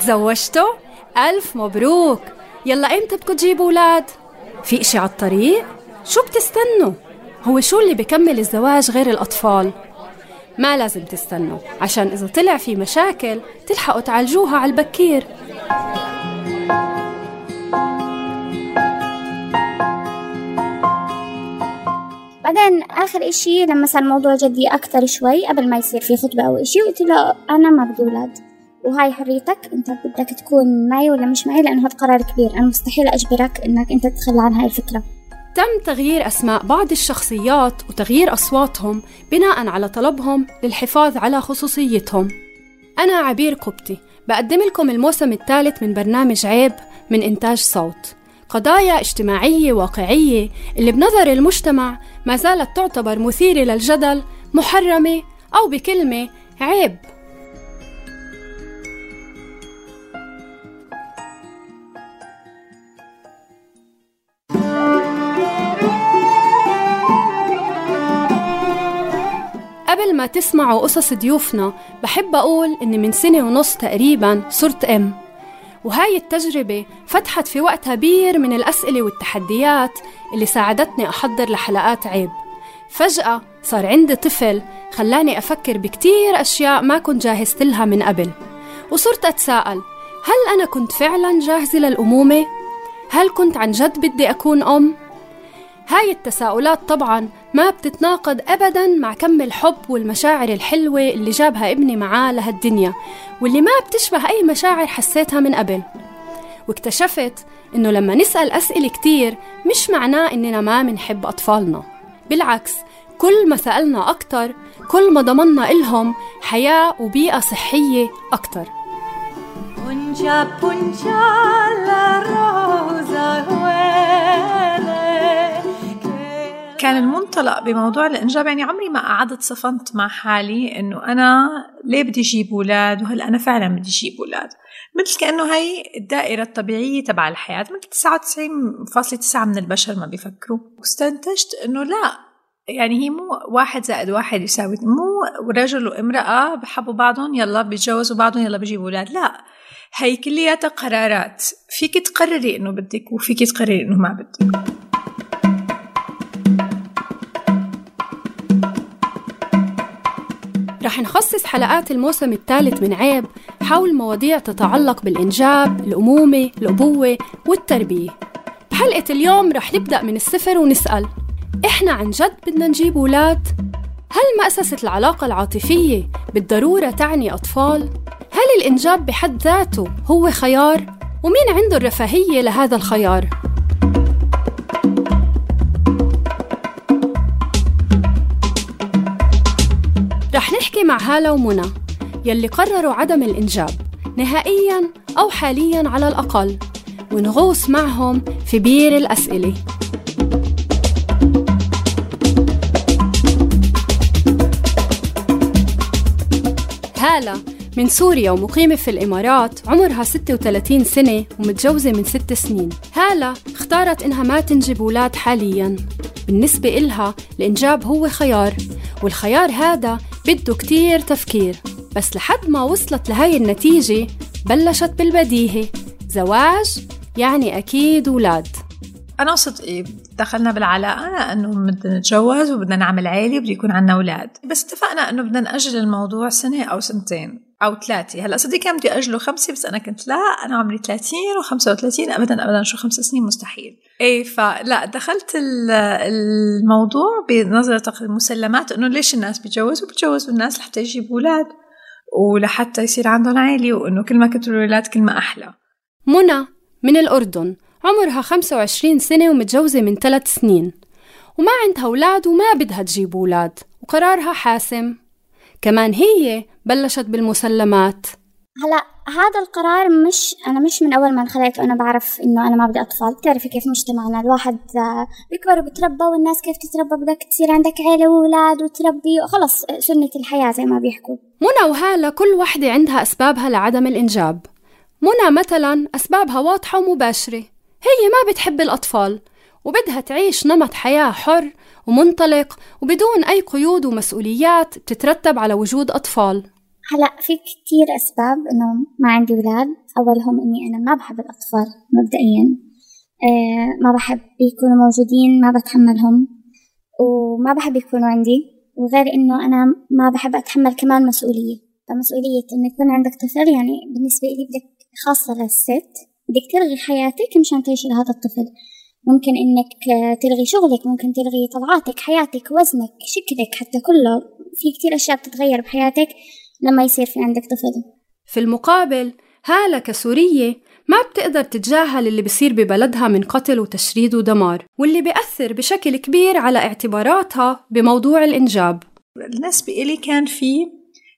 تزوجتوا؟ ألف مبروك يلا إمتى بدكم تجيبوا أولاد؟ في إشي على الطريق؟ شو بتستنوا؟ هو شو اللي بكمل الزواج غير الأطفال؟ ما لازم تستنوا عشان إذا طلع في مشاكل تلحقوا تعالجوها على البكير بعدين آخر إشي لما صار الموضوع جدي أكتر شوي قبل ما يصير في خطبة أو إشي قلت له أنا ما بدي أولاد وهاي حريتك أنت بدك تكون معي ولا مش معي؟ لأنه هذا قرار كبير. أنا مستحيل أجبرك إنك أنت تتخلى عن هاي الفكرة. تم تغيير أسماء بعض الشخصيات وتغيير أصواتهم بناء على طلبهم للحفاظ على خصوصيتهم. أنا عبير قبطي بقدم لكم الموسم الثالث من برنامج عيب من إنتاج صوت. قضايا اجتماعية واقعية اللي بنظر المجتمع ما زالت تعتبر مثيرة للجدل محرمة أو بكلمة عيب. قبل ما تسمعوا قصص ضيوفنا بحب أقول إني من سنة ونص تقريبا صرت أم. وهاي التجربة فتحت في وقتها بير من الأسئلة والتحديات اللي ساعدتني أحضر لحلقات عيب فجأة صار عندي طفل خلاني أفكر بكتير أشياء ما كنت جاهزت لها من قبل وصرت أتساءل هل أنا كنت فعلا جاهزة للأمومة؟ هل كنت عن جد بدي أكون أم؟ هاي التساؤلات طبعا ما بتتناقض أبدا مع كم الحب والمشاعر الحلوة اللي جابها ابني معاه لهالدنيا واللي ما بتشبه أي مشاعر حسيتها من قبل. واكتشفت إنه لما نسأل أسئلة كتير مش معناه إننا ما منحب أطفالنا. بالعكس كل ما سألنا أكتر كل ما ضمنا إلهم حياة وبيئة صحية أكتر. كان المنطلق بموضوع الإنجاب يعني عمري ما قعدت صفنت مع حالي إنه أنا ليه بدي أجيب أولاد وهل أنا فعلا بدي أجيب أولاد؟ مثل كأنه هي الدائرة الطبيعية تبع الحياة. مثل 99.9 من البشر ما بيفكروا. واستنتجت إنه لا يعني هي مو واحد زائد واحد يساوي مو رجل وامرأة بحبوا بعضهم يلا بيتجوزوا بعضهم يلا بيجيبوا أولاد. لا هي كلياتها قرارات. فيك تقرري إنه بدك وفيك تقرري إنه ما بدك. رح نخصص حلقات الموسم الثالث من عيب حول مواضيع تتعلق بالإنجاب، الأمومة، الأبوة والتربية بحلقة اليوم رح نبدأ من الصفر ونسأل إحنا عن جد بدنا نجيب أولاد؟ هل مأسسة العلاقة العاطفية بالضرورة تعني أطفال؟ هل الإنجاب بحد ذاته هو خيار؟ ومين عنده الرفاهية لهذا الخيار؟ رح نحكي مع هالة ومنى يلي قرروا عدم الإنجاب نهائياً أو حالياً على الأقل ونغوص معهم في بير الأسئلة. هالة من سوريا ومقيمة في الإمارات عمرها 36 سنة ومتجوزة من 6 سنين. هالة اختارت إنها ما تنجب أولاد حالياً. بالنسبة إلها الإنجاب هو خيار والخيار هذا بده كتير تفكير بس لحد ما وصلت لهاي النتيجة بلشت بالبديهي زواج يعني أكيد أولاد. أنا وصدقي دخلنا بالعلاقة لأنه بدنا نتجوز وبدنا نعمل عيلة وبده يكون عنا أولاد بس اتفقنا أنه بدنا نأجل الموضوع سنة أو سنتين. أو ثلاثة. هلأ صديق كان بدي أجله خمسة بس أنا كنت لا أنا عمري 30 و35 أبدا أبدا شو خمس سنين؟ مستحيل. إيه فلا دخلت الموضوع بنظرة المسلمات إنه ليش الناس بيتجوزوا بيتجوزوا الناس لحتى يجيبوا أولاد ولحتى يصير عندهم عائلة وإنه كل ما كتروا الأولاد كل ما أحلى. منى من الأردن عمرها 25 سنة ومتجوزة من ثلاث سنين وما عندها أولاد وما بدها تجيب أولاد وقرارها حاسم. كمان هي بلشت بالمسلمات. هلا هذا القرار مش أنا مش من أول ما انخلقت وأنا بعرف إنه أنا ما بدي أطفال. بتعرفي كيف مجتمعنا؟ الواحد بيكبر وبتربى والناس كيف تتربى؟ بدك تصير عندك عيلة وأولاد وتربي خلص سنة الحياة زي ما بيحكوا. منى وهالة كل وحدة عندها أسبابها لعدم الإنجاب. منى مثلا أسبابها واضحة ومباشرة. هي ما بتحب الأطفال. وبدها تعيش نمط حياة حر ومنطلق وبدون أي قيود ومسؤوليات بتترتب على وجود أطفال. هلا في كتير أسباب إنه ما عندي أولاد. أولهم إني أنا ما بحب الأطفال مبدئيا. أه ما بحب يكونوا موجودين ما بتحملهم وما بحب يكونوا عندي. وغير إنه أنا ما بحب أتحمل كمان مسؤولية. فمسؤولية إنه يكون عندك طفل يعني بالنسبة لي بدك خاصة للست بدك تلغي حياتك مشان تعيشي لهذا الطفل. ممكن إنك تلغي شغلك ممكن تلغي طلعاتك حياتك وزنك شكلك حتى كله. في كتير أشياء بتتغير بحياتك لما يصير في عندك طفل. في المقابل هالة كسورية ما بتقدر تتجاهل اللي بصير ببلدها من قتل وتشريد ودمار واللي بيأثر بشكل كبير على اعتباراتها بموضوع الإنجاب. بالنسبة إلي كان في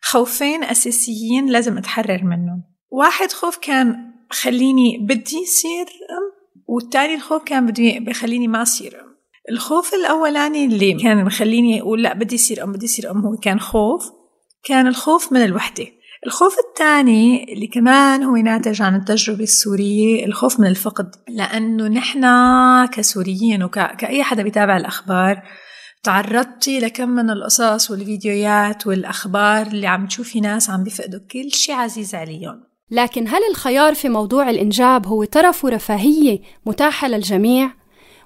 خوفين أساسيين لازم أتحرر منهم. واحد خوف كان خليني بدي يصير والتاني الخوف كان بده بخليني ما أصير. أم الخوف الأولاني اللي كان بخليني أقول لا بدي أصير أم بدي أصير أم هو كان خوف كان الخوف من الوحدة. الخوف الثاني اللي كمان هو ناتج عن التجربة السورية الخوف من الفقد. لأنه نحن كسوريين وكأي حدا بيتابع الأخبار تعرضتي لكم من القصص والفيديوهات والأخبار اللي عم تشوفي ناس عم بيفقدوا كل شيء عزيز عليهم. لكن هل الخيار في موضوع الإنجاب هو ترف ورفاهية متاحة للجميع؟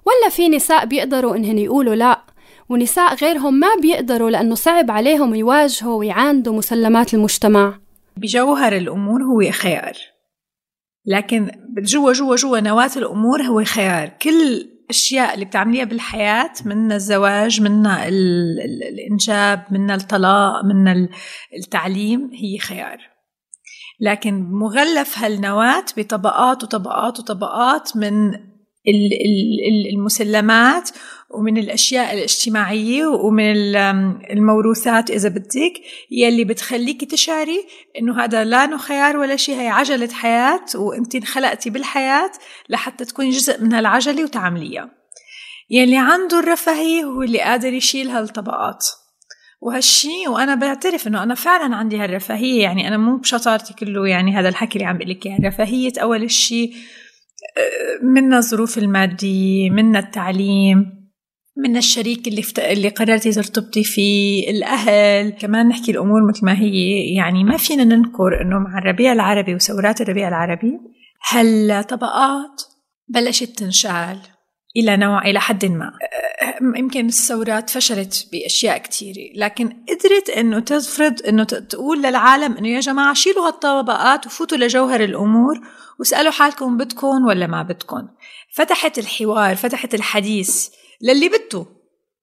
ولا في نساء بيقدروا إنهن يقولوا لا؟ ونساء غيرهم ما بيقدروا لأنه صعب عليهم يواجهوا ويعاندوا مسلمات المجتمع. بجوهر الأمور هو خيار. لكن جوا جوا جوا نواة الأمور هو خيار. كل الأشياء اللي بتعمليها بالحياة من الزواج من الإنجاب من الطلاق من التعليم هي خيار. لكن مغلف هالنواة بطبقات وطبقات وطبقات من المسلمات ومن الأشياء الاجتماعية ومن الموروثات إذا بدك يلي بتخليك تشعري إنه هذا لا خيار ولا شيء هي عجلة حياة وأنت انخلقتي بالحياة لحتى تكوني جزء من هالعجلة وتعمليها يلي عنده الرفاهية هو اللي قادر يشيل هالطبقات. وهالشي وأنا بعترف إنه أنا فعلا عندي هالرفاهية. يعني أنا مو بشطارتي كله يعني هذا الحكي اللي عم بقول لك يعني رفاهية أول شيء آه، منا الظروف المادية منا التعليم من الشريك اللي فت... اللي قررتي ترتبطي فيه الأهل. كمان نحكي الأمور مثل ما هي. يعني ما فينا ننكر إنه مع الربيع العربي وثورات الربيع العربي هالطبقات بلشت تنشال. إلى نوع إلى حد ما. يمكن الثورات فشلت بأشياء كثيرة لكن قدرت إنه تفرض إنه تقول للعالم إنه يا جماعة شيلوا هالطبقات وفوتوا لجوهر الأمور واسألوا حالكم بدكم ولا ما بدكم. فتحت الحوار فتحت الحديث للي بده.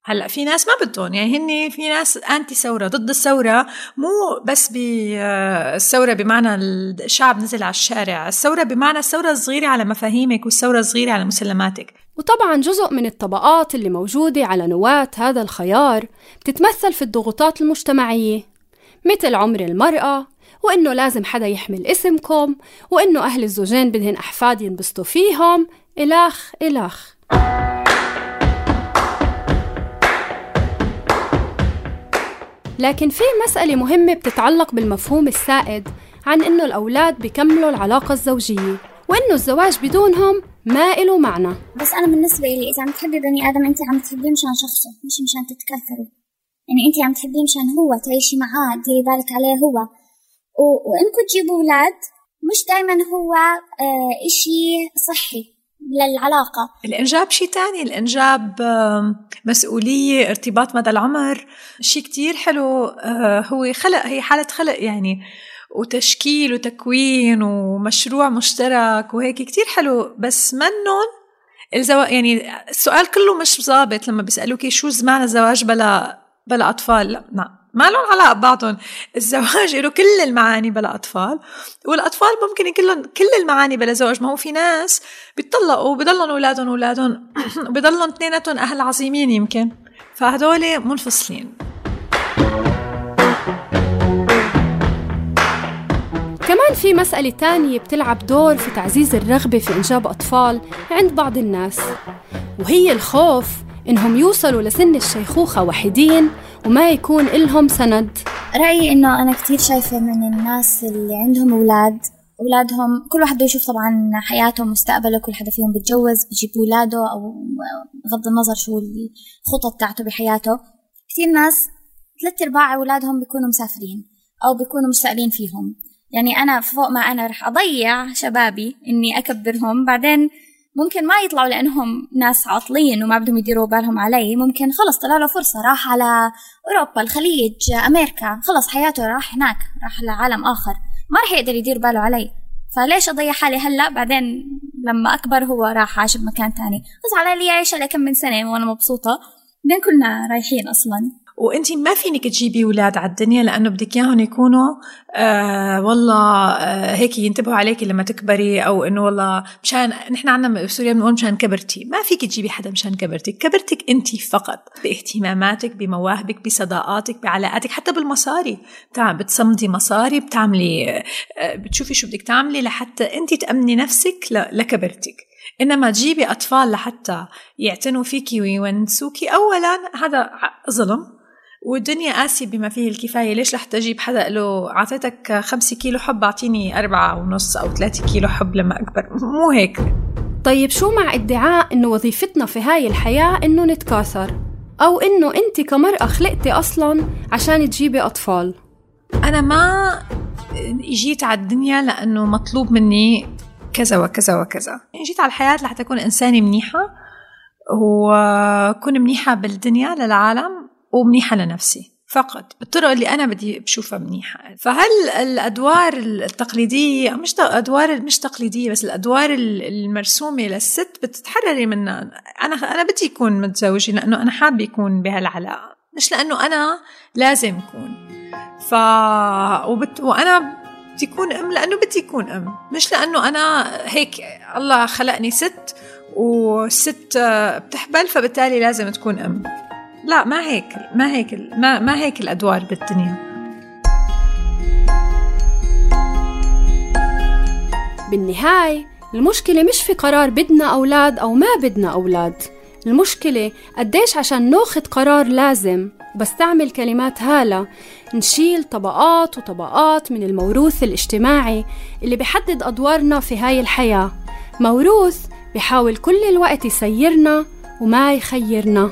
هلأ في ناس ما بدهم يعني هن في ناس انتي ثوره ضد الثورة مو بس بالثوره بمعنى الشعب نزل على الشارع الثورة بمعنى الثورة الصغيرة على مفاهيمك والثورة الصغيرة على مسلماتك. وطبعا جزء من الطبقات اللي موجودة على نواة هذا الخيار بتتمثل في الضغوطات المجتمعية مثل عمر المرأة وإنه لازم حدا يحمل اسمكم وإنه أهل الزوجين بدهن أحفاد ينبسطوا فيهم إلخ إلخ. لكن في مسألة مهمة بتتعلق بالمفهوم السائد عن إنه الأولاد بيكملوا العلاقة الزوجية وإنه الزواج بدونهم ما إله معنى. بس أنا بالنسبة لي إذا عم تحبي بني آدم أنت عم تحبيه مشان شخصه مش مشان تتكاثروا يعني أنت عم تحبيه مشان هو تعيشي معاه تديري بالك عليه هو. و... وإنكم تجيبوا أولاد مش دايما هو آه إشي صحي. للعلاقة. الإنجاب شيء تاني الإنجاب مسؤولية ارتباط مدى العمر شيء كتير حلو. آه، هو خلق هي حالة خلق يعني وتشكيل وتكوين ومشروع مشترك وهيك كتير حلو. بس منن الزو... يعني السؤال كله مش ظابط لما بيسألوكي شو معنى الزواج بلا بلا أطفال. لا نعم. ما لهم علاقة ببعضهم. الزواج له كل المعاني بلا أطفال والأطفال ممكن يكون لهم كل المعاني بلا زواج. ما هو في ناس بيطلقوا وبضلهم أولادهم أولادهم وبضلهم اثنيناتهم أهل عظيمين يمكن. فهدول منفصلين. كمان في مسألة تانية بتلعب دور في تعزيز الرغبة في إنجاب أطفال عند بعض الناس وهي الخوف إنهم يوصلوا لسن الشيخوخة وحيدين وما يكون إلهم سند. رأيي إنه أنا كتير شايفة من الناس اللي عندهم أولاد أولادهم كل واحد بده يشوف طبعا حياته ومستقبله كل حدا فيهم بيتجوز بيجيب أولاده أو بغض النظر شو الخطط تاعته بحياته. كثير ناس ثلاث أرباع أولادهم بيكونوا مسافرين أو بيكونوا مش سائلين فيهم. يعني أنا فوق ما أنا رح أضيع شبابي إني أكبرهم بعدين ممكن ما يطلعوا لأنهم ناس عاطلين وما بدهم يديروا بالهم علي. ممكن خلص طلع له فرصة راح على أوروبا الخليج أمريكا. خلص حياته راح هناك راح لعالم آخر. ما رح يقدر يدير باله علي. فليش أضيع حالي هلأ؟ بعدين لما أكبر هو راح عاش بمكان تاني. بس على لي أعيش على كم من سنة وأنا مبسوطة. بعدين كلنا رايحين أصلا. وانت ما فينك تجيبي أولاد على الدنيا لأنه بدك إياهم يكونوا آه والله آه هيك ينتبهوا عليك لما تكبري أو إنه والله مشان نحن عندنا بسوريا بنقول مشان كبرتي. ما فيك تجيبي حدا مشان كبرتي كبرتك انت فقط باهتماماتك بمواهبك بصداقاتك بعلاقاتك حتى بالمصاري. بتصمدي مصاري بتعملي آه بتشوفي شو بدك تعملي لحتى انت تأمني نفسك لكبرتك. إنما تجيبي أطفال لحتى يعتنوا فيكي ويونسوكي. اولا هذا ظلم والدنيا قاسية بما فيه الكفاية. ليش رح تجيب حدا له عطيتك خمسة كيلو حب أعطيني أربعة ونص أو ثلاثة كيلو حب لما أكبر؟ مو هيك. طيب شو مع ادعاء إنه وظيفتنا في هاي الحياة إنه نتكاثر؟ أو إنه أنت كمرأة خلقتي أصلا عشان تجيبي أطفال؟ أنا ما جيت على الدنيا لأنه مطلوب مني كذا وكذا وكذا. جيت على الحياة لحتى أكون إنسانة منيحة وكون منيحة بالدنيا للعالم ومنيحة لنفسي. فقط. بالطرق اللي أنا بدي بشوفها منيحة. فهل الأدوار التقليدية مش أدوار مش تقليدية بس الأدوار المرسومة للست بتتحرري منها. أنا أنا بدي أكون متزوجة لأنه أنا حابة يكون بهالعلاقة. مش لأنه أنا لازم أكون ف وبت... وأنا بدي أكون أم؟ لأنه بدي أكون أم. مش لأنه أنا هيك الله خلقني ست والست بتحبل فبالتالي لازم تكون أم. لا ما هيك ما هيك ما, ما هيك الأدوار بالدنيا. بالنهاية المشكلة مش في قرار بدنا أولاد أو ما بدنا أولاد. المشكلة قديش عشان ناخد قرار لازم. بستعمل كلمات هالة. نشيل طبقات وطبقات من الموروث الاجتماعي اللي بحدد أدوارنا في هاي الحياة. موروث بحاول كل الوقت يسيرنا وما يخيرنا.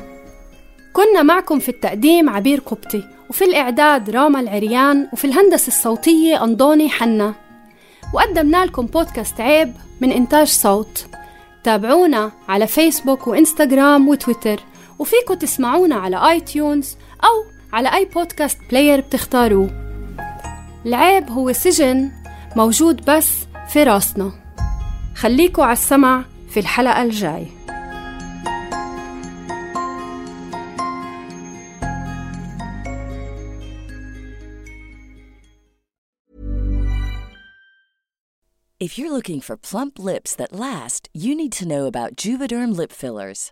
كنا معكم في التقديم عبير قبطي وفي الإعداد راما العريان وفي الهندسة الصوتية أنضوني حنا. وقدمنا لكم بودكاست عيب من إنتاج صوت. تابعونا على فيسبوك وإنستغرام وتويتر وفيكم تسمعونا على آي تيونز أو على أي بودكاست player بتختاروه. العيب هو سجن موجود بس في راسنا. خليكوا على السمع في الحلقة الجاي. If you're looking for plump lips that last, you need to know about Juvederm lip fillers.